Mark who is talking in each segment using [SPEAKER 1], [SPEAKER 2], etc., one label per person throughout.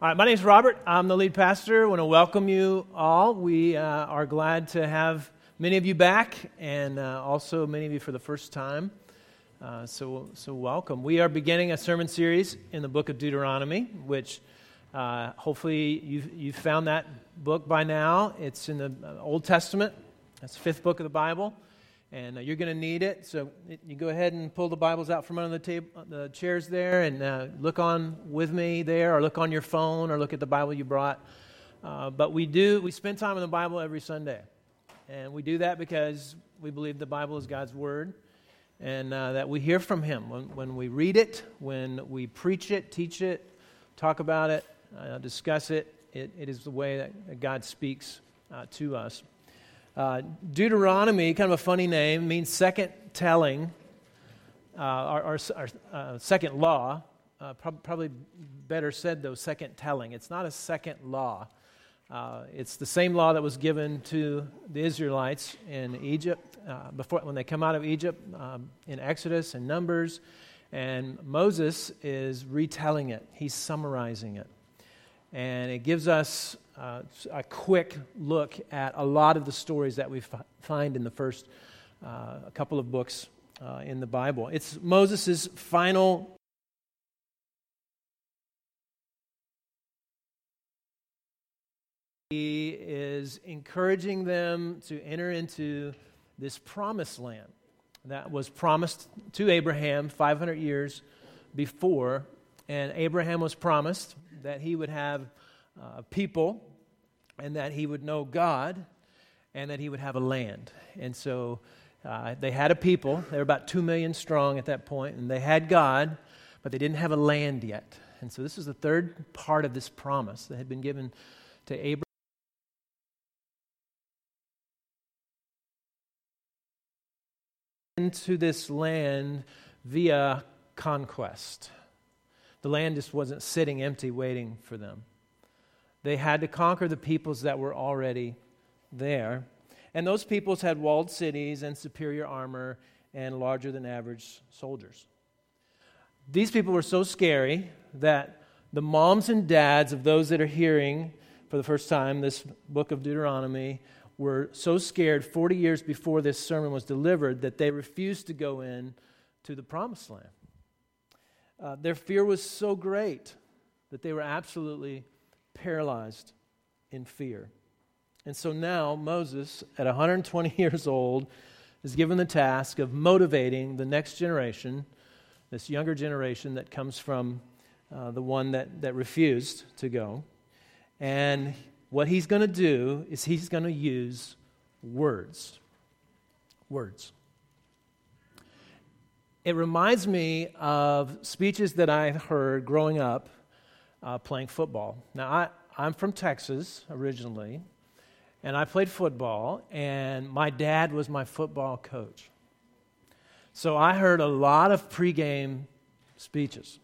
[SPEAKER 1] All right, my name is Robert. I'm the lead pastor. I want to welcome you all. We uh, are glad to have many of you back, and uh, also many of you for the first time. Uh, so, so welcome. We are beginning a sermon series in the book of Deuteronomy, which uh, hopefully you've, you've found that book by now. It's in the uh, Old Testament. that's the fifth book of the Bible and uh, you're going to need it. So you go ahead and pull the Bibles out from under the, table, the chairs there, and uh, look on with me there, or look on your phone, or look at the Bible you brought. Uh, but we do we spend time in the Bible every Sunday, and we do that because we believe the Bible is God's word, and uh, that we hear from Him when, when we read it, when we preach it, teach it, talk about it, uh, discuss it. it. It is the way that God speaks uh, to us. Uh, Deuteronomy, kind of a funny name, means second telling, uh, our, our, our uh, second law. Uh, Pro- probably better said, though, second telling. It's not a second law. Uh, it's the same law that was given to the Israelites in Egypt uh, before when they come out of Egypt um, in Exodus and Numbers, and Moses is retelling it. He's summarizing it, and it gives us uh, a quick look at a lot of the stories that we f- find in the first uh, couple of books uh, in the Bible. It's Moses' final. He is encouraging them to enter into this promised land that was promised to Abraham 500 years before. And Abraham was promised that he would have uh, people and that he would know God and that he would have a land. And so uh, they had a people. They were about 2 million strong at that point, and they had God, but they didn't have a land yet. And so this is the third part of this promise that had been given to Abraham. Into this land via conquest. The land just wasn't sitting empty waiting for them. They had to conquer the peoples that were already there. And those peoples had walled cities and superior armor and larger than average soldiers. These people were so scary that the moms and dads of those that are hearing for the first time this book of Deuteronomy were so scared 40 years before this sermon was delivered that they refused to go in to the promised land. Uh, their fear was so great that they were absolutely paralyzed in fear. And so now Moses, at 120 years old, is given the task of motivating the next generation, this younger generation that comes from uh, the one that, that refused to go. And what he's going to do is he's going to use words. Words. It reminds me of speeches that I heard growing up uh, playing football. Now, I, I'm from Texas originally, and I played football, and my dad was my football coach. So I heard a lot of pregame speeches.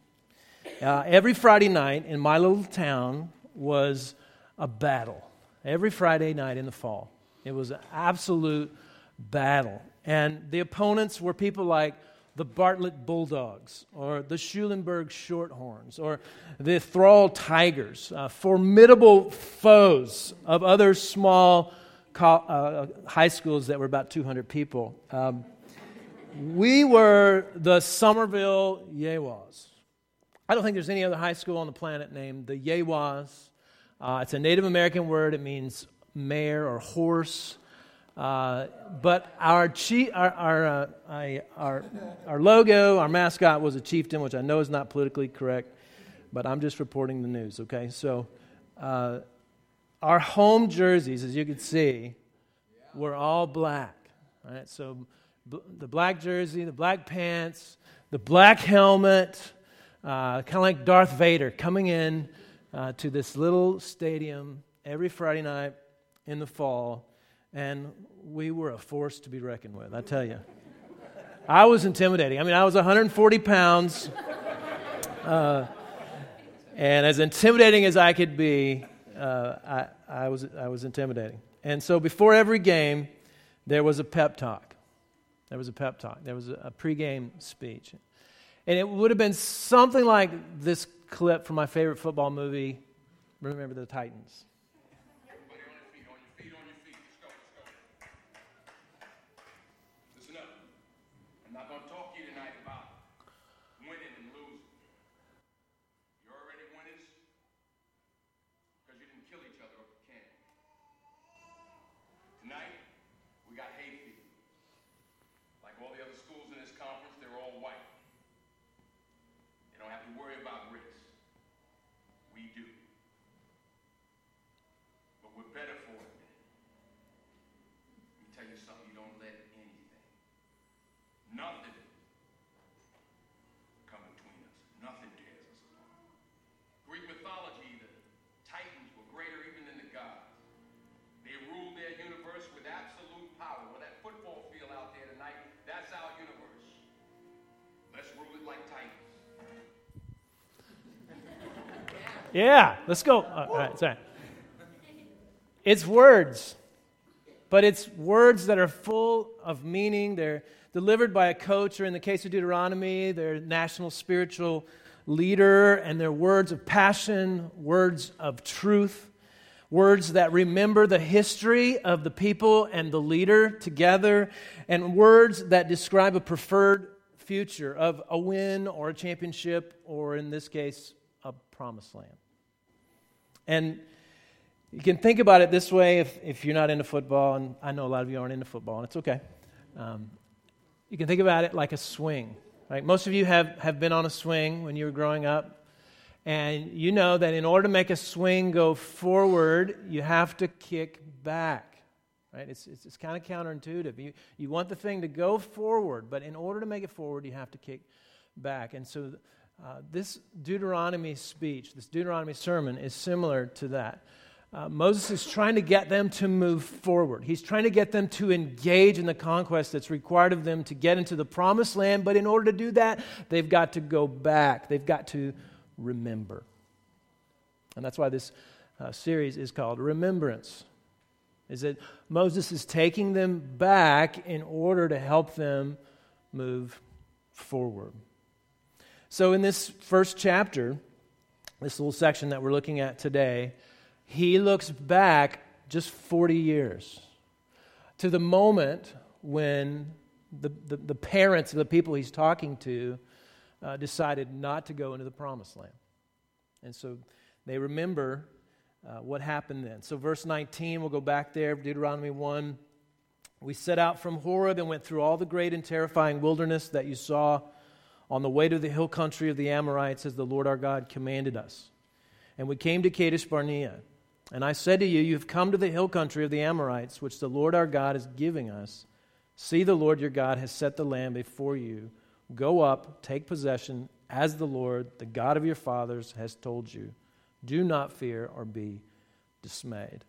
[SPEAKER 1] Uh, every Friday night in my little town was a battle. Every Friday night in the fall. It was an absolute battle. And the opponents were people like the Bartlett Bulldogs or the Schulenburg Shorthorns or the Thrall Tigers, uh, formidable foes of other small co- uh, high schools that were about 200 people. Um, we were the Somerville Yeguas. I don't think there's any other high school on the planet named the Yeguas. Uh, it's a Native American word, it means mare or horse. Uh, but our, chief, our, our, uh, our, our logo, our mascot was a chieftain, which I know is not politically correct, but I'm just reporting the news, okay? So uh, our home jerseys, as you can see, were all black. Right? So the black jersey, the black pants, the black helmet, uh, kind of like Darth Vader coming in uh, to this little stadium every Friday night in the fall and we were a force to be reckoned with, I tell you. I was intimidating. I mean, I was 140 pounds. Uh, and as intimidating as I could be, uh, I, I, was, I was intimidating. And so before every game, there was a pep talk. There was a pep talk. There was a, a pregame speech. And it would have been something like this clip from my favorite football movie, remember the Titans. I'm going to talk to you tonight about Yeah, let's go. All right, sorry. It's words, but it's words that are full of meaning. They're delivered by a coach, or in the case of Deuteronomy, their national spiritual leader, and they're words of passion, words of truth, words that remember the history of the people and the leader together, and words that describe a preferred future of a win or a championship, or in this case, a promised land. And you can think about it this way if, if you're not into football, and I know a lot of you aren't into football, and it's okay. Um, you can think about it like a swing. Right? Most of you have, have been on a swing when you were growing up, and you know that in order to make a swing go forward, you have to kick back. Right? It's, it's, it's kind of counterintuitive. You, you want the thing to go forward, but in order to make it forward, you have to kick back. And so uh, this Deuteronomy speech, this Deuteronomy sermon, is similar to that. Uh, Moses is trying to get them to move forward. He's trying to get them to engage in the conquest that's required of them to get into the promised land, but in order to do that, they've got to go back. They've got to remember. And that's why this uh, series is called Remembrance. Is that Moses is taking them back in order to help them move forward. So, in this first chapter, this little section that we're looking at today, he looks back just 40 years to the moment when the, the, the parents of the people he's talking to uh, decided not to go into the promised land. And so they remember uh, what happened then. So, verse 19, we'll go back there, Deuteronomy 1. We set out from Horeb and went through all the great and terrifying wilderness that you saw on the way to the hill country of the Amorites as the Lord our God commanded us. And we came to Kadesh Barnea. And I said to you, You have come to the hill country of the Amorites, which the Lord our God is giving us. See, the Lord your God has set the land before you. Go up, take possession, as the Lord, the God of your fathers, has told you. Do not fear or be dismayed.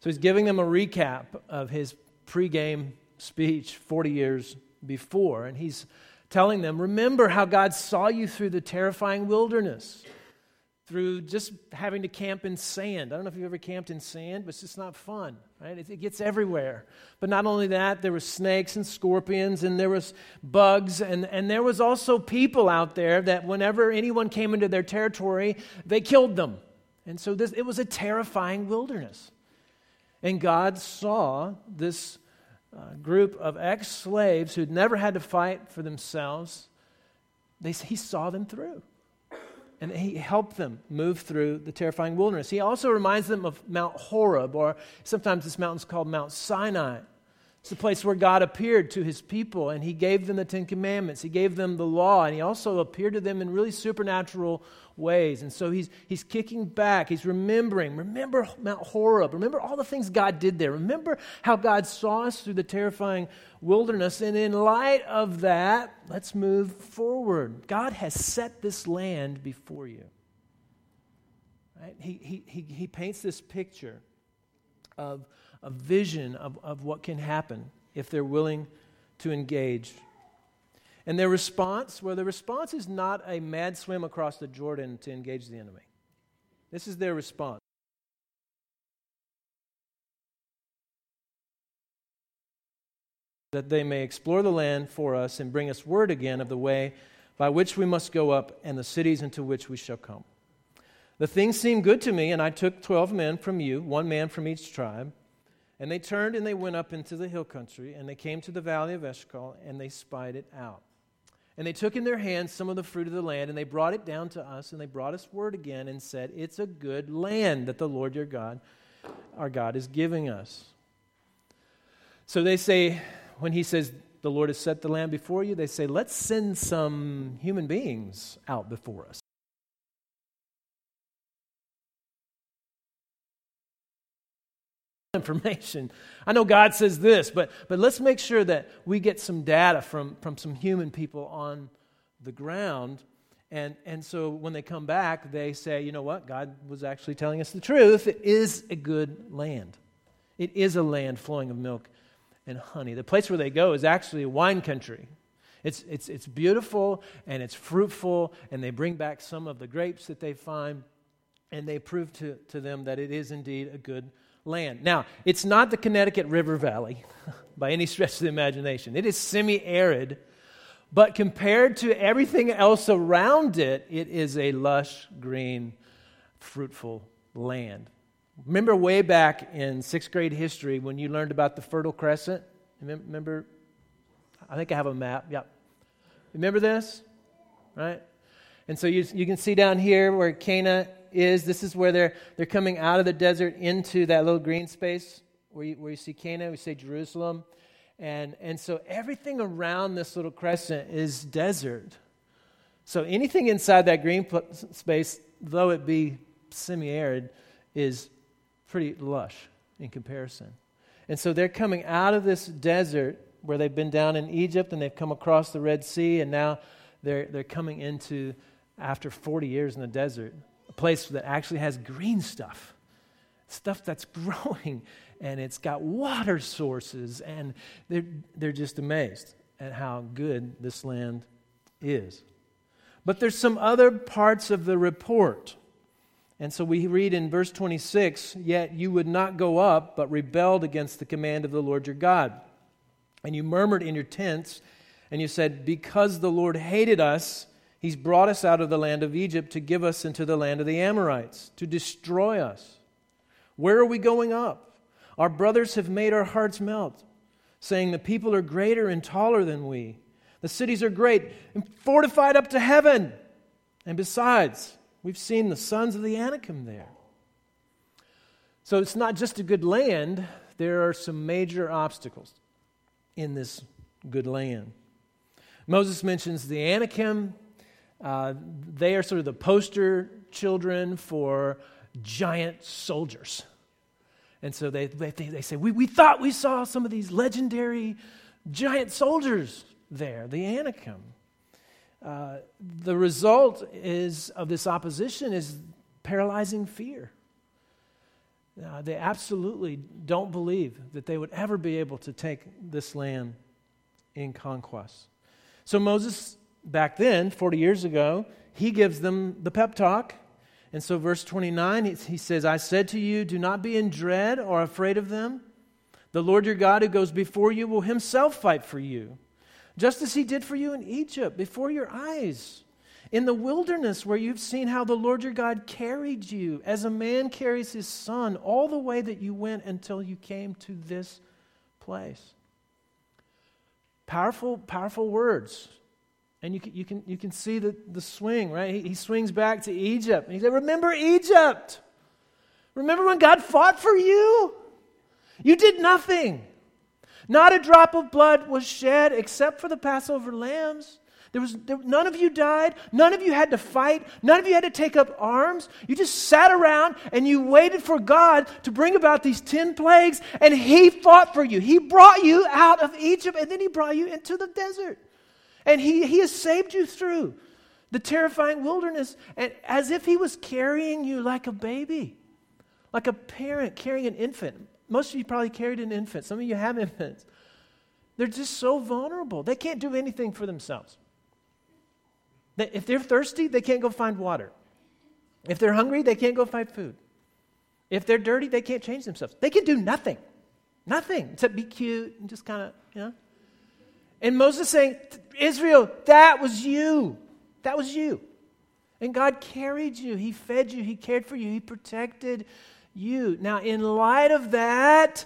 [SPEAKER 1] So he's giving them a recap of his pregame speech 40 years before, and he's telling them, Remember how God saw you through the terrifying wilderness, through just having to camp in sand. I don't know if you've ever camped in sand, but it's just not fun, right? It, it gets everywhere. But not only that, there were snakes and scorpions, and there was bugs, and, and there was also people out there that whenever anyone came into their territory, they killed them. And so this, it was a terrifying wilderness. And God saw this uh, group of ex slaves who'd never had to fight for themselves, they, he saw them through. And he helped them move through the terrifying wilderness. He also reminds them of Mount Horeb, or sometimes this mountain's called Mount Sinai. It's the place where God appeared to his people and he gave them the Ten Commandments. He gave them the law and he also appeared to them in really supernatural ways. And so he's, he's kicking back. He's remembering. Remember Mount Horeb. Remember all the things God did there. Remember how God saw us through the terrifying wilderness. And in light of that, let's move forward. God has set this land before you. Right? He, he, he, he paints this picture of a vision of, of what can happen if they're willing to engage. And their response, well, their response is not a mad swim across the Jordan to engage the enemy. This is their response. That they may explore the land for us and bring us word again of the way by which we must go up and the cities into which we shall come. The thing seemed good to me, and I took 12 men from you, one man from each tribe. And they turned and they went up into the hill country, and they came to the valley of Eshcol, and they spied it out. And they took in their hands some of the fruit of the land, and they brought it down to us, and they brought us word again and said, It's a good land that the Lord your God, our God, is giving us. So they say, when he says, The Lord has set the land before you, they say, Let's send some human beings out before us. Information. I know God says this, but, but let's make sure that we get some data from, from some human people on the ground. And, and so when they come back, they say, you know what? God was actually telling us the truth. It is a good land. It is a land flowing of milk and honey. The place where they go is actually a wine country. It's, it's, it's beautiful and it's fruitful, and they bring back some of the grapes that they find, and they prove to, to them that it is indeed a good land. Now, it's not the Connecticut River Valley by any stretch of the imagination. It is semi arid, but compared to everything else around it, it is a lush, green, fruitful land. Remember way back in sixth grade history when you learned about the Fertile Crescent? Remember? I think I have a map. Yep. Remember this? Right? And so you, you can see down here where Canaan is. This is where they're, they're coming out of the desert into that little green space where you, where you see Canaan, we say Jerusalem. And, and so everything around this little crescent is desert. So anything inside that green space, though it be semi arid, is pretty lush in comparison. And so they're coming out of this desert where they've been down in Egypt and they've come across the Red Sea, and now they're, they're coming into, after 40 years in the desert, a place that actually has green stuff, stuff that's growing, and it's got water sources, and they're, they're just amazed at how good this land is. But there's some other parts of the report. And so we read in verse 26 Yet you would not go up, but rebelled against the command of the Lord your God. And you murmured in your tents, and you said, Because the Lord hated us, He's brought us out of the land of Egypt to give us into the land of the Amorites, to destroy us. Where are we going up? Our brothers have made our hearts melt, saying, The people are greater and taller than we. The cities are great and fortified up to heaven. And besides, we've seen the sons of the Anakim there. So it's not just a good land, there are some major obstacles in this good land. Moses mentions the Anakim uh, they are sort of the poster children for giant soldiers. And so they, they, they say, we, we thought we saw some of these legendary giant soldiers there, the Anakim. Uh, the result is of this opposition is paralyzing fear. Uh, they absolutely don't believe that they would ever be able to take this land in conquest. So Moses back then, 40 years ago, he gives them the pep talk. And so, verse 29, he says, I said to you, do not be in dread or afraid of them. The Lord your God who goes before you will himself fight for you, just as he did for you in Egypt, before your eyes. In the wilderness, where you've seen how the Lord your God carried you as a man carries his son all the way that you went until you came to this place. Powerful, powerful words. And you can, you can, you can see the, the swing, right? He, he swings back to Egypt. And he said, Remember Egypt. Remember when God fought for you? You did nothing. Not a drop of blood was shed except for the Passover lambs. There was there, none of you died. None of you had to fight. None of you had to take up arms. You just sat around and you waited for God to bring about these 10 plagues, and He fought for you. He brought you out of Egypt, and then He brought you into the desert. And he, he has saved you through the terrifying wilderness and as if he was carrying you like a baby, like a parent carrying an infant. Most of you probably carried an infant. Some of you have infants. They're just so vulnerable. They can't do anything for themselves. If they're thirsty, they can't go find water. If they're hungry, they can't go find food. If they're dirty, they can't change themselves. They can do nothing. Nothing except be cute and just kind of, you know. And Moses saying, Israel, that was you. That was you. And God carried you, He fed you, He cared for you, He protected you. Now, in light of that,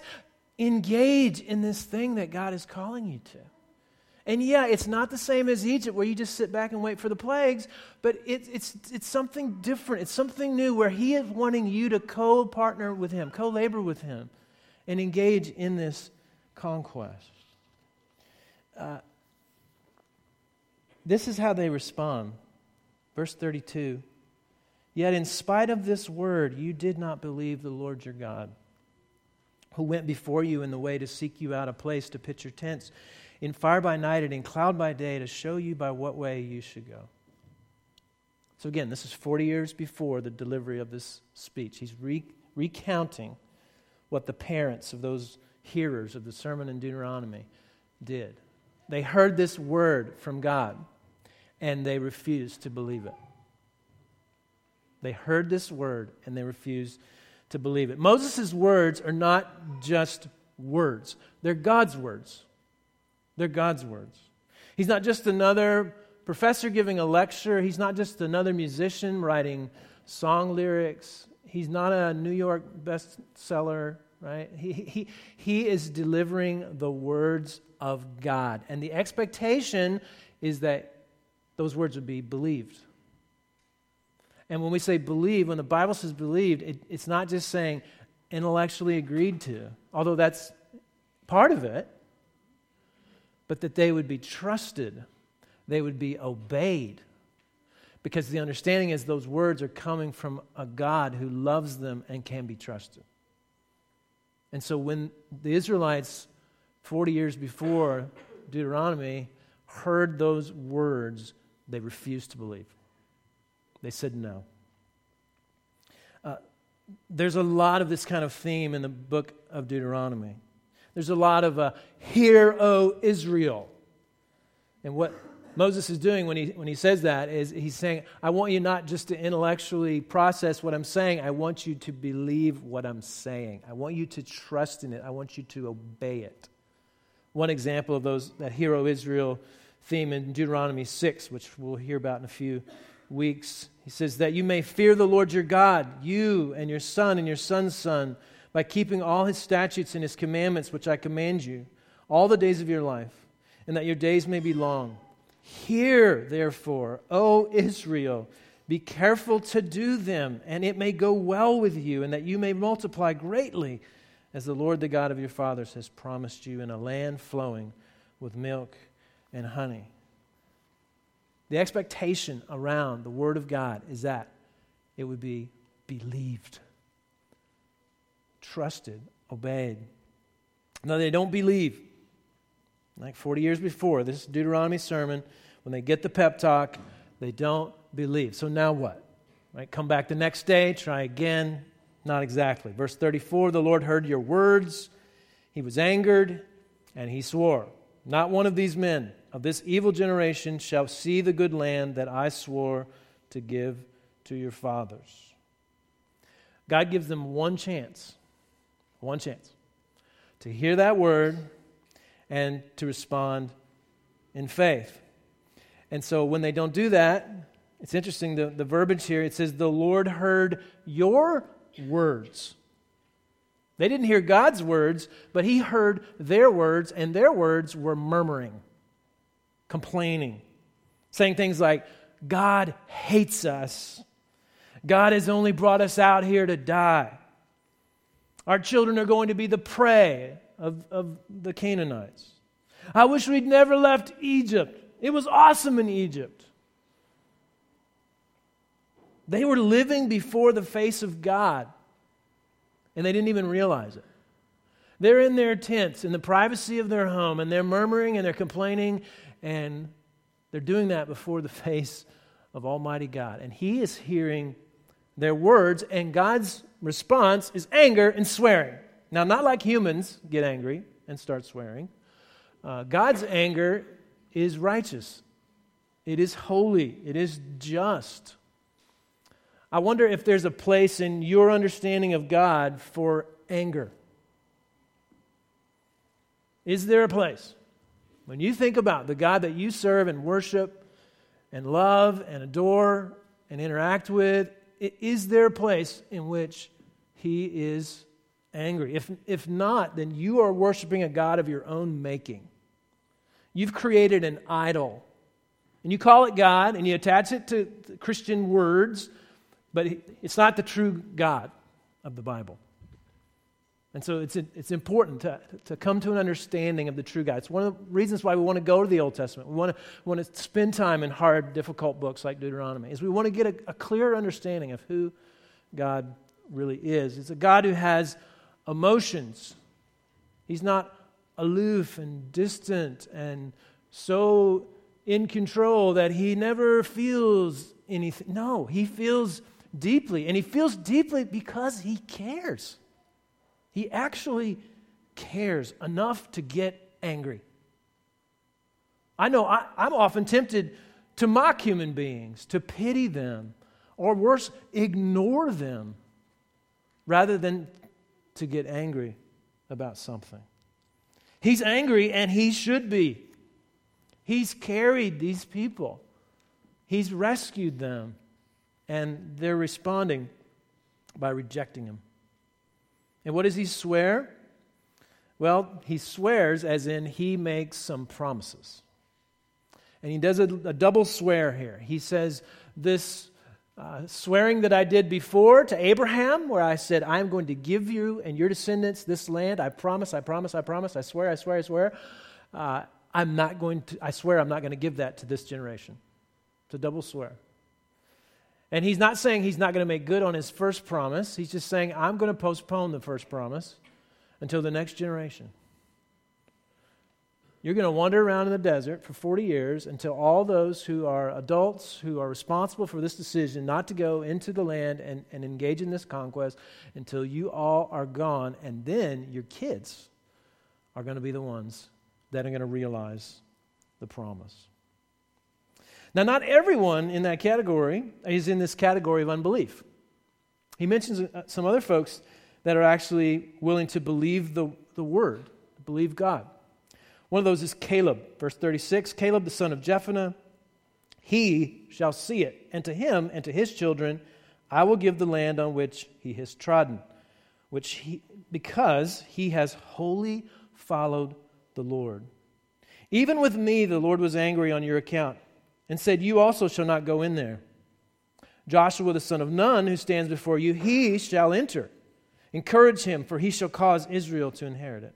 [SPEAKER 1] engage in this thing that God is calling you to. And yeah, it's not the same as Egypt where you just sit back and wait for the plagues, but it, it's, it's something different. It's something new where He is wanting you to co partner with Him, co labor with Him, and engage in this conquest. Uh, this is how they respond. Verse 32 Yet, in spite of this word, you did not believe the Lord your God, who went before you in the way to seek you out a place to pitch your tents in fire by night and in cloud by day to show you by what way you should go. So, again, this is 40 years before the delivery of this speech. He's re- recounting what the parents of those hearers of the sermon in Deuteronomy did. They heard this word from God and they refused to believe it. They heard this word and they refused to believe it. Moses' words are not just words, they're God's words. They're God's words. He's not just another professor giving a lecture, he's not just another musician writing song lyrics, he's not a New York bestseller, right? He, he, he is delivering the words of God. And the expectation is that those words would be believed. And when we say believe, when the Bible says believed, it, it's not just saying intellectually agreed to, although that's part of it but that they would be trusted, they would be obeyed. Because the understanding is those words are coming from a God who loves them and can be trusted. And so when the Israelites, 40 years before Deuteronomy, heard those words, they refused to believe. They said no. Uh, there's a lot of this kind of theme in the book of Deuteronomy. There's a lot of uh, Hear, O Israel. And what Moses is doing when he, when he says that is he's saying, I want you not just to intellectually process what I'm saying, I want you to believe what I'm saying. I want you to trust in it, I want you to obey it. One example of those, that Hear, O Israel theme in Deuteronomy 6, which we'll hear about in a few weeks. He says, That you may fear the Lord your God, you and your son and your son's son by keeping all his statutes and his commandments, which I command you, all the days of your life, and that your days may be long. Hear, therefore, O Israel, be careful to do them, and it may go well with you, and that you may multiply greatly, as the Lord, the God of your fathers, has promised you in a land flowing with milk and honey. The expectation around the Word of God is that it would be believed trusted, obeyed. Now, they don't believe. Like 40 years before, this Deuteronomy sermon, when they get the pep talk, they don't believe. So now what? Right? Come back the next day, try again. Not exactly. Verse 34 The Lord heard your words, he was angered, and he swore, Not one of these men of this evil generation shall see the good land that I swore to give to your fathers. God gives them one chance one chance to hear that word and to respond in faith. And so when they don't do that, it's interesting the, the verbiage here it says, The Lord heard your words. They didn't hear God's words, but He heard their words, and their words were murmuring, complaining, saying things like, God hates us. God has only brought us out here to die. Our children are going to be the prey of, of the Canaanites. I wish we'd never left Egypt. It was awesome in Egypt. They were living before the face of God, and they didn't even realize it. They're in their tents in the privacy of their home, and they're murmuring and they're complaining, and they're doing that before the face of Almighty God. And He is hearing their words, and God's response is anger and swearing. Now, not like humans get angry and start swearing. Uh, God's anger is righteous, it is holy, it is just. I wonder if there's a place in your understanding of God for anger. Is there a place? When you think about the God that you serve and worship and love and adore and interact with, is there a place in which he is angry? If, if not, then you are worshiping a God of your own making. You've created an idol, and you call it God, and you attach it to Christian words, but it's not the true God of the Bible. And so it's, it's important to, to come to an understanding of the true God. It's one of the reasons why we want to go to the Old Testament. We want to, we want to spend time in hard, difficult books like Deuteronomy, is we want to get a, a clear understanding of who God really is. It's a God who has emotions. He's not aloof and distant and so in control that he never feels anything. No, he feels deeply, and he feels deeply because he cares. He actually cares enough to get angry. I know I, am often tempted to mock human beings, to pity them, or worse, ignore them, rather than to get angry about something. He's angry, and he should be. He's carried these people, he's rescued them, and they're responding by rejecting him. And what does he swear? Well, he swears as in he makes some promises. And he does a, a double swear here. He says, This uh, swearing that I did before to Abraham, where I said, I'm going to give you and your descendants this land. I promise, I promise, I promise, I swear, I swear, I swear. Uh, I'm not going to, I swear I'm not going to give that to this generation. It's a double swear. And he's not saying he's not going to make good on his first promise. He's just saying, I'm going to postpone the first promise until the next generation. You're going to wander around in the desert for 40 years until all those who are adults, who are responsible for this decision not to go into the land and, and engage in this conquest, until you all are gone. And then your kids are going to be the ones that are going to realize the promise. Now, not everyone in that category is in this category of unbelief. He mentions uh, some other folks that are actually willing to believe the, the word, believe God. One of those is Caleb, verse 36. Caleb, the son of Jephunneh, he shall see it, and to him and to his children I will give the land on which he has trodden, which he, because he has wholly followed the Lord. Even with me, the Lord was angry on your account and said, You also shall not go in there. Joshua the son of Nun, who stands before you, he shall enter. Encourage him, for he shall cause Israel to inherit it.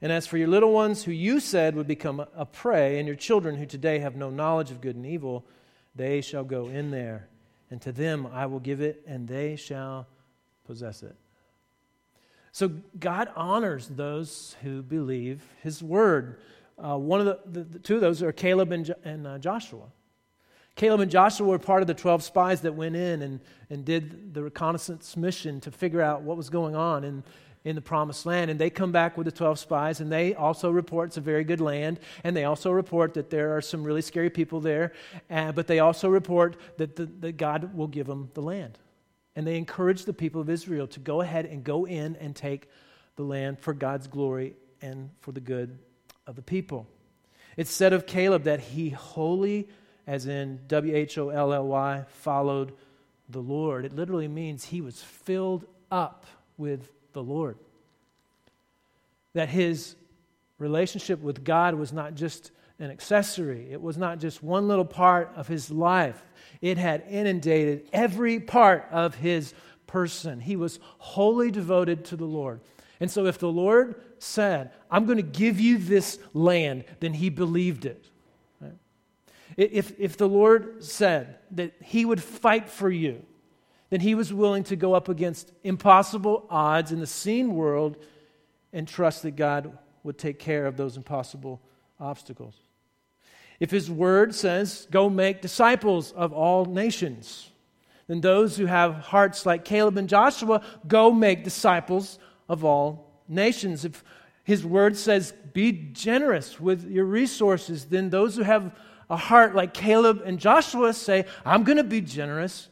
[SPEAKER 1] And as for your little ones who you said would become a prey, and your children who today have no knowledge of good and evil, they shall go in there. And to them I will give it, and they shall possess it. So God honors those who believe his word. Uh, one of the, the, the, two of those are Caleb and, and uh, Joshua. Caleb and Joshua were part of the 12 spies that went in and, and did the reconnaissance mission to figure out what was going on in, in the promised land. And they come back with the 12 spies, and they also report it's a very good land. And they also report that there are some really scary people there. Uh, but they also report that, the, that God will give them the land. And they encourage the people of Israel to go ahead and go in and take the land for God's glory and for the good of the people. It's said of Caleb that he wholly, as in W H O L L Y, followed the Lord. It literally means he was filled up with the Lord. That his relationship with God was not just an accessory, it was not just one little part of his life, it had inundated every part of his person. He was wholly devoted to the Lord. And so, if the Lord said, I'm going to give you this land, then he believed it. If, if the Lord said that he would fight for you, then he was willing to go up against impossible odds in the seen world and trust that God would take care of those impossible obstacles. If his word says, Go make disciples of all nations, then those who have hearts like Caleb and Joshua, go make disciples of all nations. If his word says, be generous with your resources, then those who have a heart like Caleb and Joshua say, I'm going to be generous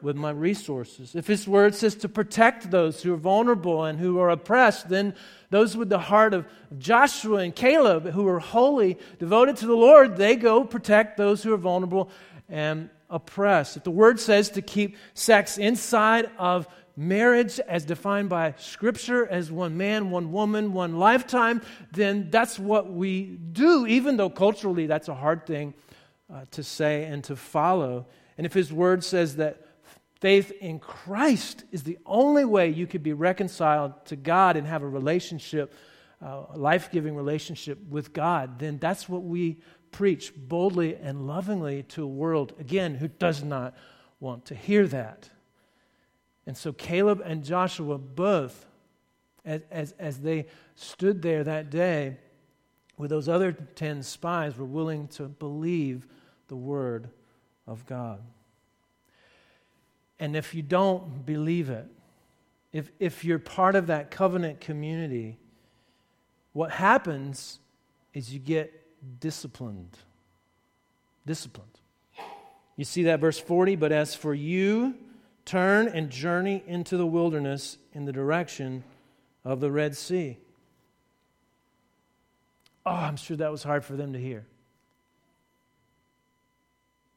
[SPEAKER 1] with my resources. If his word says to protect those who are vulnerable and who are oppressed, then those with the heart of Joshua and Caleb, who are wholly devoted to the Lord, they go protect those who are vulnerable and oppressed. If the word says to keep sex inside of marriage as defined by Scripture as one man, one woman, one lifetime, then that's what we do, even though culturally that's a hard thing uh, to say and to follow. And if His Word says that faith in Christ is the only way you could be reconciled to God and have a relationship, uh, life giving relationship with God, then that's what we preach boldly and lovingly to a world, again, who does not want to hear that. And so Caleb and Joshua both, as, as, as they stood there that day with those other 10 spies, were willing to believe the word of God. And if you don't believe it, if, if you're part of that covenant community, what happens is you get disciplined. Disciplined. You see that verse 40, but as for you, Turn and journey into the wilderness in the direction of the Red Sea. Oh, I'm sure that was hard for them to hear.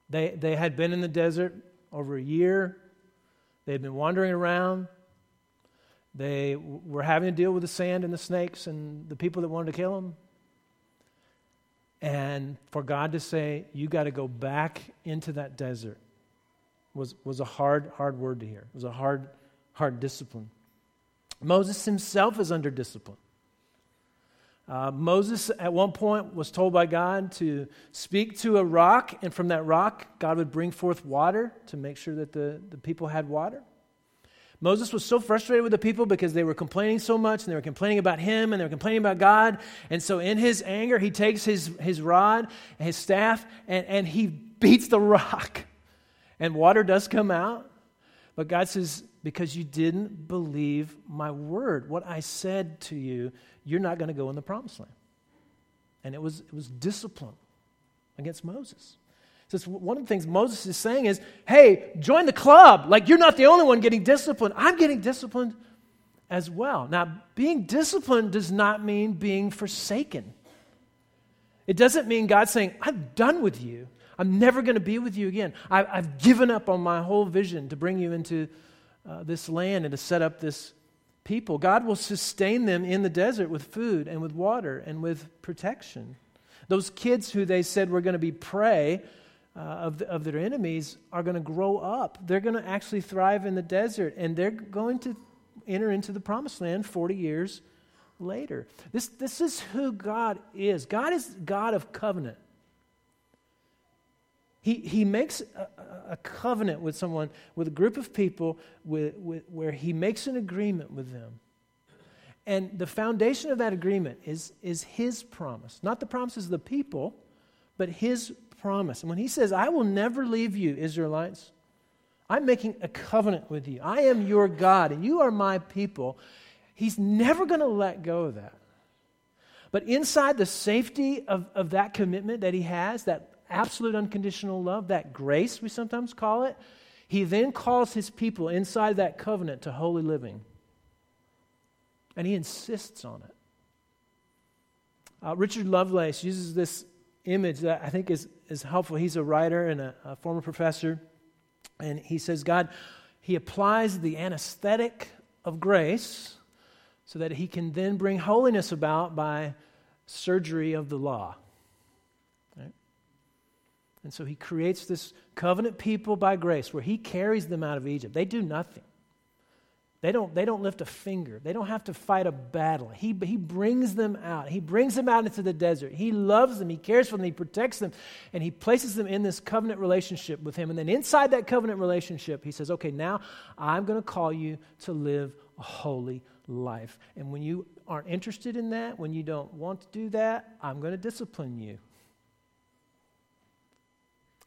[SPEAKER 1] They, they had been in the desert over a year. They had been wandering around. They were having to deal with the sand and the snakes and the people that wanted to kill them. And for God to say, You got to go back into that desert was, was a hard, hard word to hear. It was a hard, hard discipline. Moses himself is under discipline. Uh, Moses, at one point, was told by God to speak to a rock, and from that rock, God would bring forth water to make sure that the, the people had water. Moses was so frustrated with the people because they were complaining so much and they were complaining about him and they were complaining about God. And so, in his anger, he takes his, his rod his staff and, and he beats the rock and water does come out. But God says, because you didn't believe my word, what I said to you, you're not going to go in the promised land. And it was, it was discipline against Moses. So one of the things Moses is saying is, hey, join the club. Like, you're not the only one getting disciplined. I'm getting disciplined as well. Now, being disciplined does not mean being forsaken. It doesn't mean God saying, I'm done with you. I'm never going to be with you again. I, have given up on my whole vision to bring you into uh, this land and to set up this people. God will sustain them in the desert with food and with water and with protection. Those kids who they said were going to be prey uh, of, the, of their enemies are going to grow up. They're going to actually thrive in the desert and they're going to enter into the promised land 40 years later. This, this is who God is. God is God of covenant. He, he makes a, a covenant with someone, with a group of people, with, with, where he makes an agreement with them. And the foundation of that agreement is, is his promise, not the promises of the people, but his promise. And when he says, I will never leave you, Israelites, I'm making a covenant with you. I am your God, and you are my people. He's never going to let go of that. But inside the safety of, of that commitment that he has, that absolute unconditional love, that grace, we sometimes call it, he then calls his people inside that covenant to holy living. And he insists on it. Uh, Richard Lovelace uses this image that I think is, is helpful. He's a writer and a, a former professor. And he says, God, he applies the anesthetic of grace so that he can then bring holiness about by surgery of the law. And so he creates this covenant people by grace where he carries them out of Egypt. They do nothing. They don't, they don't lift a finger. They don't have to fight a battle. He, he brings them out. He brings them out into the desert. He loves them. He cares for them. He protects them. And he places them in this covenant relationship with him. And then inside that covenant relationship, he says, okay, now I'm going to call you to live a holy life. And when you aren't interested in that, when you don't want to do that, I'm going to discipline you.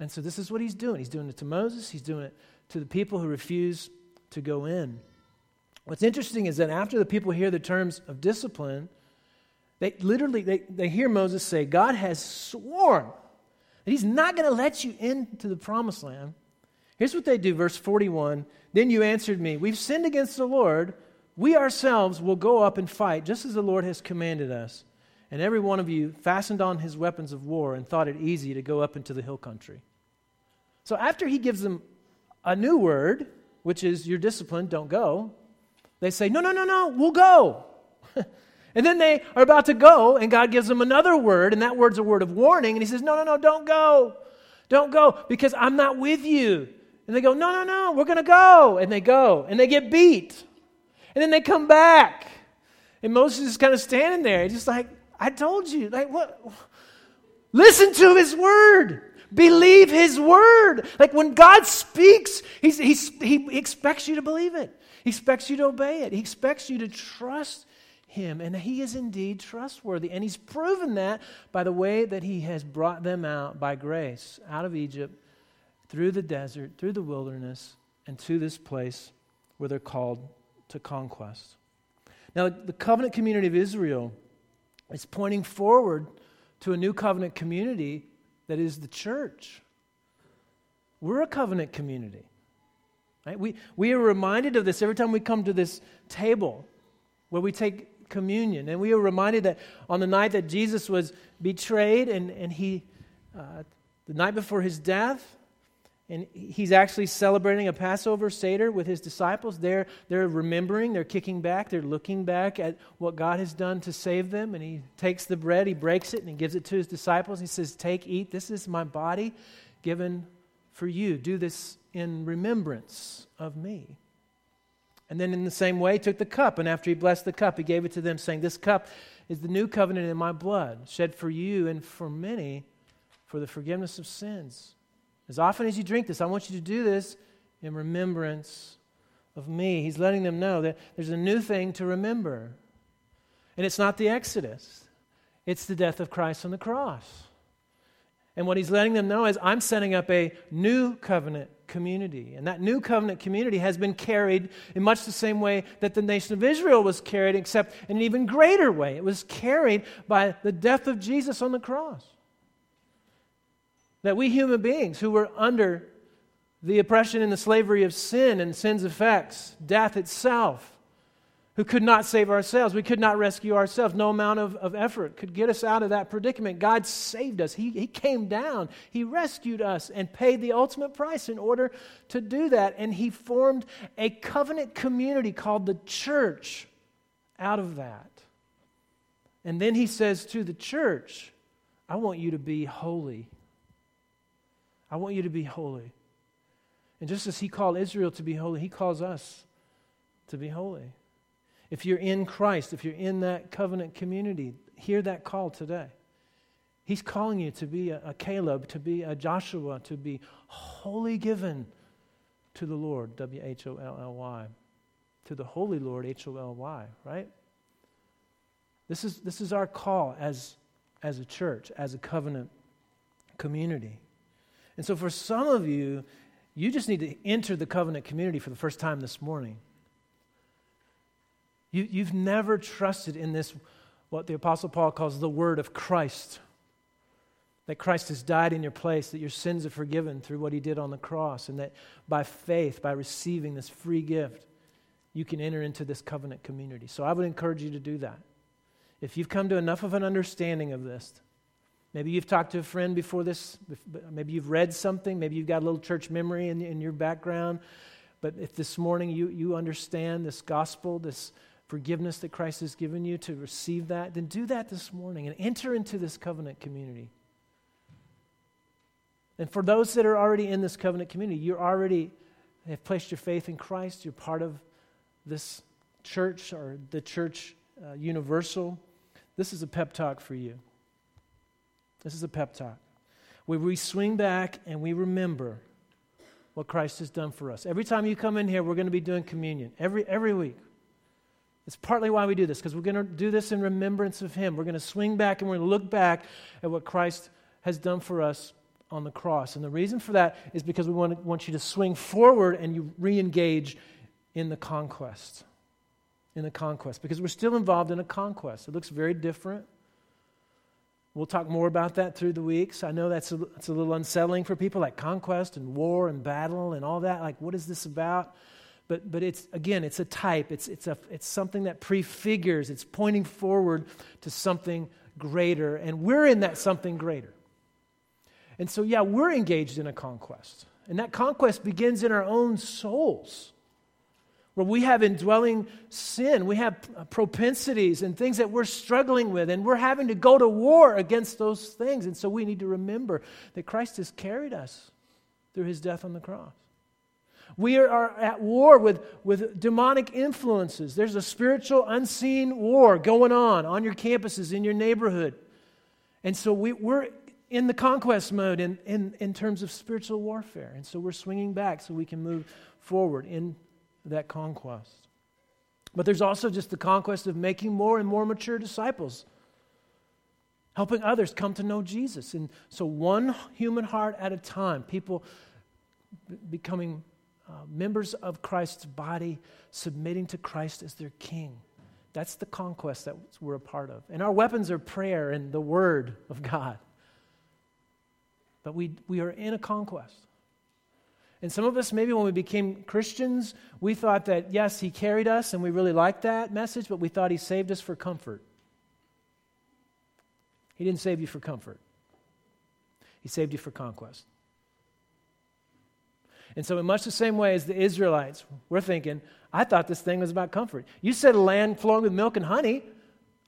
[SPEAKER 1] And so this is what he's doing. He's doing it to Moses, he's doing it to the people who refuse to go in. What's interesting is that after the people hear the terms of discipline, they literally they, they hear Moses say, God has sworn that he's not going to let you into the promised land. Here's what they do, verse 41. Then you answered me, We've sinned against the Lord. We ourselves will go up and fight, just as the Lord has commanded us. And every one of you fastened on his weapons of war and thought it easy to go up into the hill country. So after he gives them a new word, which is your discipline, don't go, they say, No, no, no, no, we'll go. and then they are about to go, and God gives them another word, and that word's a word of warning. And He says, No, no, no, don't go. Don't go because I'm not with you. And they go, No, no, no, we're going to go. And they go, and they get beat. And then they come back. And Moses is kind of standing there, just like, I told you. Like, what? Listen to his word. Believe his word. Like when God speaks, he's, he's, he expects you to believe it. He expects you to obey it. He expects you to trust him. And he is indeed trustworthy. And he's proven that by the way that he has brought them out by grace out of Egypt, through the desert, through the wilderness, and to this place where they're called to conquest. Now, the covenant community of Israel is pointing forward to a new covenant community that is the church. We're a covenant community. Right? We, we are reminded of this every time we come to this table where we take communion. And we are reminded that on the night that Jesus was betrayed and, and he, uh, the night before his death, and he's actually celebrating a Passover Seder with his disciples. They're, they're remembering, they're kicking back, they're looking back at what God has done to save them. And he takes the bread, he breaks it, and he gives it to his disciples. He says, Take, eat, this is my body given for you. Do this in remembrance of me. And then, in the same way, took the cup, and after he blessed the cup, he gave it to them, saying, This cup is the new covenant in my blood, shed for you and for many for the forgiveness of sins. As often as you drink this, I want you to do this in remembrance of me. He's letting them know that there's a new thing to remember. And it's not the Exodus, it's the death of Christ on the cross. And what he's letting them know is I'm setting up a new covenant community. And that new covenant community has been carried in much the same way that the nation of Israel was carried, except in an even greater way. It was carried by the death of Jesus on the cross. That we human beings who were under the oppression and the slavery of sin and sin's effects, death itself, who could not save ourselves, we could not rescue ourselves, no amount of, of effort could get us out of that predicament. God saved us. He, he came down, He rescued us, and paid the ultimate price in order to do that. And He formed a covenant community called the church out of that. And then He says to the church, I want you to be holy I want you to be holy. And just as he called Israel to be holy, he calls us to be holy. If you're in Christ, if you're in that covenant community, hear that call today. He's calling you to be a, a Caleb, to be a Joshua, to be wholly given to the Lord, W H O L L Y, to the Holy Lord, H O L Y, right? This is, this is our call as, as a church, as a covenant community. And so, for some of you, you just need to enter the covenant community for the first time this morning. You, you've never trusted in this, what the Apostle Paul calls the word of Christ. That Christ has died in your place, that your sins are forgiven through what he did on the cross, and that by faith, by receiving this free gift, you can enter into this covenant community. So I would encourage you to do that. If you've come to enough of an understanding of this, Maybe you've talked to a friend before this. Maybe you've read something. Maybe you've got a little church memory in, in your background. But if this morning you, you understand this gospel, this forgiveness that Christ has given you to receive that, then do that this morning and enter into this covenant community. And for those that are already in this covenant community, you're already have placed your faith in Christ. You're part of this church or the church uh, universal. This is a pep talk for you. This is a pep talk where we swing back and we remember what Christ has done for us. Every time you come in here, we're going to be doing communion every, every week. It's partly why we do this, because we're going to do this in remembrance of Him. We're going to swing back and we're going to look back at what Christ has done for us on the cross. And the reason for that is because we want, want you to swing forward and you re engage in the conquest. In the conquest, because we're still involved in a conquest. It looks very different. We'll talk more about that through the weeks. I know that's a, a little unsettling for people, like conquest and war and battle and all that. Like, what is this about? But, but it's, again, it's a type. It's, it's, a, it's something that prefigures, it's pointing forward to something greater. And we're in that something greater. And so, yeah, we're engaged in a conquest. And that conquest begins in our own souls, where we have indwelling sin. We have propensities and things that we're struggling with, and we're having to go to war against those things. And so we need to remember that Christ has carried us through his death on the cross. We are at war with, with demonic influences. There's a spiritual, unseen war going on on your campuses, in your neighborhood. And so we, we're in the conquest mode in, in, in terms of spiritual warfare. And so we're swinging back so we can move forward in that conquest. But there's also just the conquest of making more and more mature disciples, helping others come to know Jesus. And so, one human heart at a time, people becoming uh, members of Christ's body, submitting to Christ as their king. That's the conquest that we're a part of. And our weapons are prayer and the Word of God. But we, we are in a conquest. And some of us, maybe when we became Christians, we thought that, yes, He carried us and we really liked that message, but we thought He saved us for comfort. He didn't save you for comfort, He saved you for conquest. And so, in much the same way as the Israelites, we're thinking, I thought this thing was about comfort. You said a land flowing with milk and honey.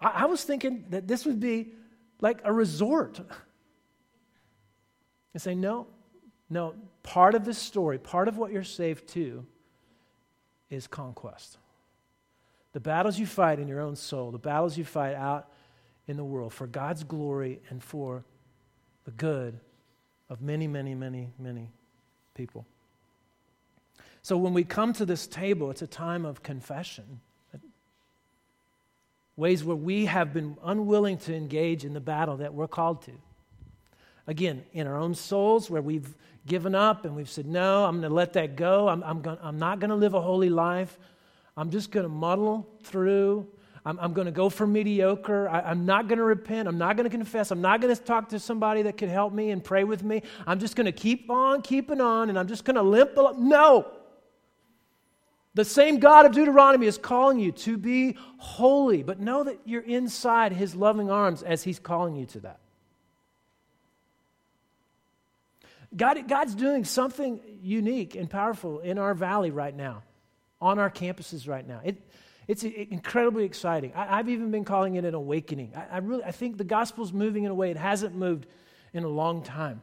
[SPEAKER 1] I, I was thinking that this would be like a resort. And say, no, no, part of this story, part of what you're saved to, is conquest. The battles you fight in your own soul, the battles you fight out in the world for God's glory and for the good of many, many, many, many people. So when we come to this table, it's a time of confession. Ways where we have been unwilling to engage in the battle that we're called to. Again, in our own souls, where we've given up and we've said, No, I'm going to let that go. I'm, I'm, going, I'm not going to live a holy life. I'm just going to muddle through. I'm, I'm going to go for mediocre. I, am not going to repent. I'm not going to confess. I'm not going to talk to somebody that could help me and pray with me. I'm just going to keep on keeping on and I'm just going to limp along. No! The same God of Deuteronomy is calling you to be holy, but know that you're inside his loving arms as he's calling you to that. God, God's doing something unique and powerful in our valley right now, on our campuses right now. It, it's incredibly exciting. I, have even been calling it an awakening. I, I really I think the gospel's moving in a way it hasn't moved in a long time.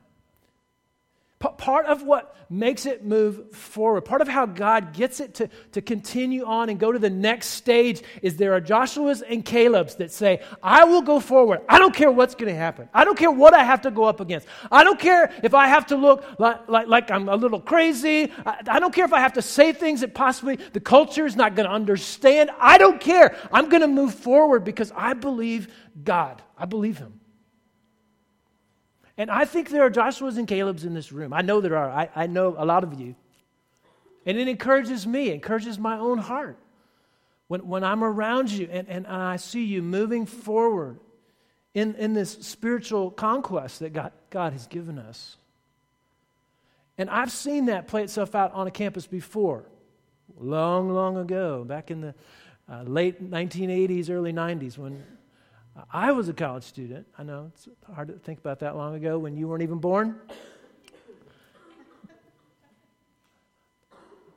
[SPEAKER 1] Part of what makes it move forward, part of how God gets it to, to continue on and go to the next stage is there are Joshua's and Caleb's that say, I will go forward. I don't care what's going to happen. I don't care what I have to go up against. I don't care if I have to look like, like, like I'm a little crazy. I, I don't care if I have to say things that possibly the culture is not going to understand. I don't care. I'm going to move forward because I believe God. I believe Him. And I think there are Joshua's and Caleb's in this room. I know there are. I, I know a lot of you. And it encourages me, encourages my own heart. When, when I'm around you and, and I see you moving forward in, in this spiritual conquest that God, God has given us. And I've seen that play itself out on a campus before, long, long ago, back in the uh, late 1980s, early 90s, when I was a college student. I know it's hard to think about that long ago when you weren't even born.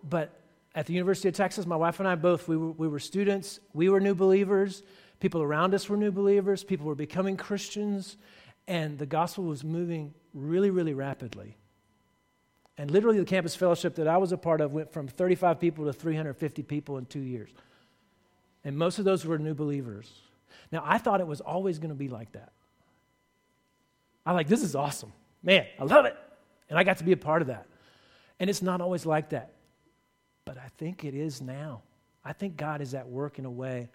[SPEAKER 1] But at the University of Texas, my wife and I both, we were, we were students. We were new believers. People around us were new believers. People were becoming Christians. And the gospel was moving really, really rapidly. And literally, the campus fellowship that I was a part of went from 35 people to 350 people in two years. And most of those were new believers. Now, I thought it was always going to be like that. I'm like, this is awesome. Man, I love it. And I got to be a part of that. And it's not always like that. But I think it is now. I think God is at work in a way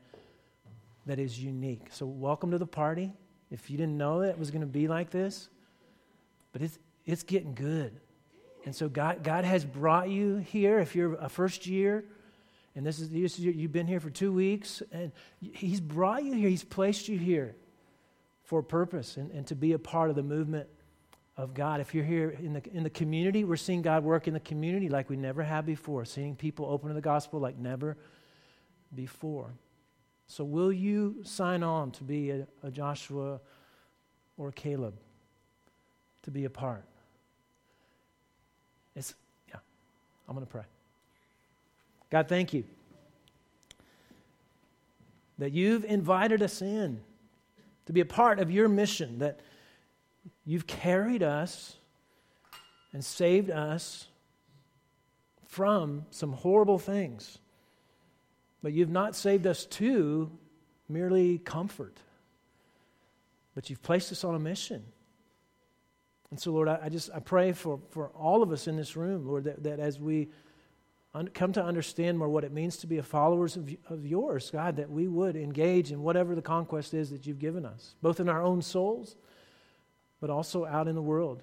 [SPEAKER 1] that is unique. So, welcome to the party. If you didn't know that it was going to be like this, but it's, it's getting good. And so, God, God has brought you here. If you're a first year, and this is, this is you've been here for two weeks, and He's brought you here. He's placed you here for a purpose and, and to be a part of the movement of God. If you're here in the, in the community, we're seeing God work in the community like we never have before, seeing people open to the gospel like never before. So, will you sign on to be a, a Joshua or Caleb to be a part? It's, yeah, I'm going to pray. God, thank you that you've invited us in to be a part of your mission, that you've carried us and saved us from some horrible things. But you've not saved us to merely comfort, but you've placed us on a mission. And so, Lord, I, I just I pray for, for all of us in this room, Lord, that, that as we come to understand more what it means to be a followers of, of yours, God, that we would engage in whatever the conquest is that you've given us, both in our own souls, but also out in the world.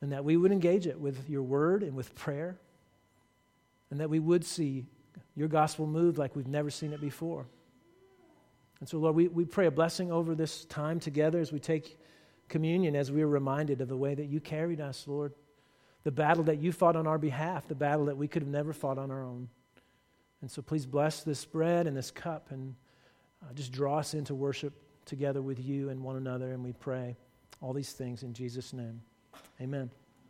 [SPEAKER 1] And that we would engage it with your word and with prayer, and that we would see your gospel moved like we've never seen it before. And so, Lord, we, we pray a blessing over this time together as we take communion, as we are reminded of the way that you carried us, Lord the battle that you fought on our behalf, the battle that we could have never fought on our own. And so please bless this bread and this cup and uh, just draw us into worship together with you and one another. And we pray all these things in Jesus' name. Amen.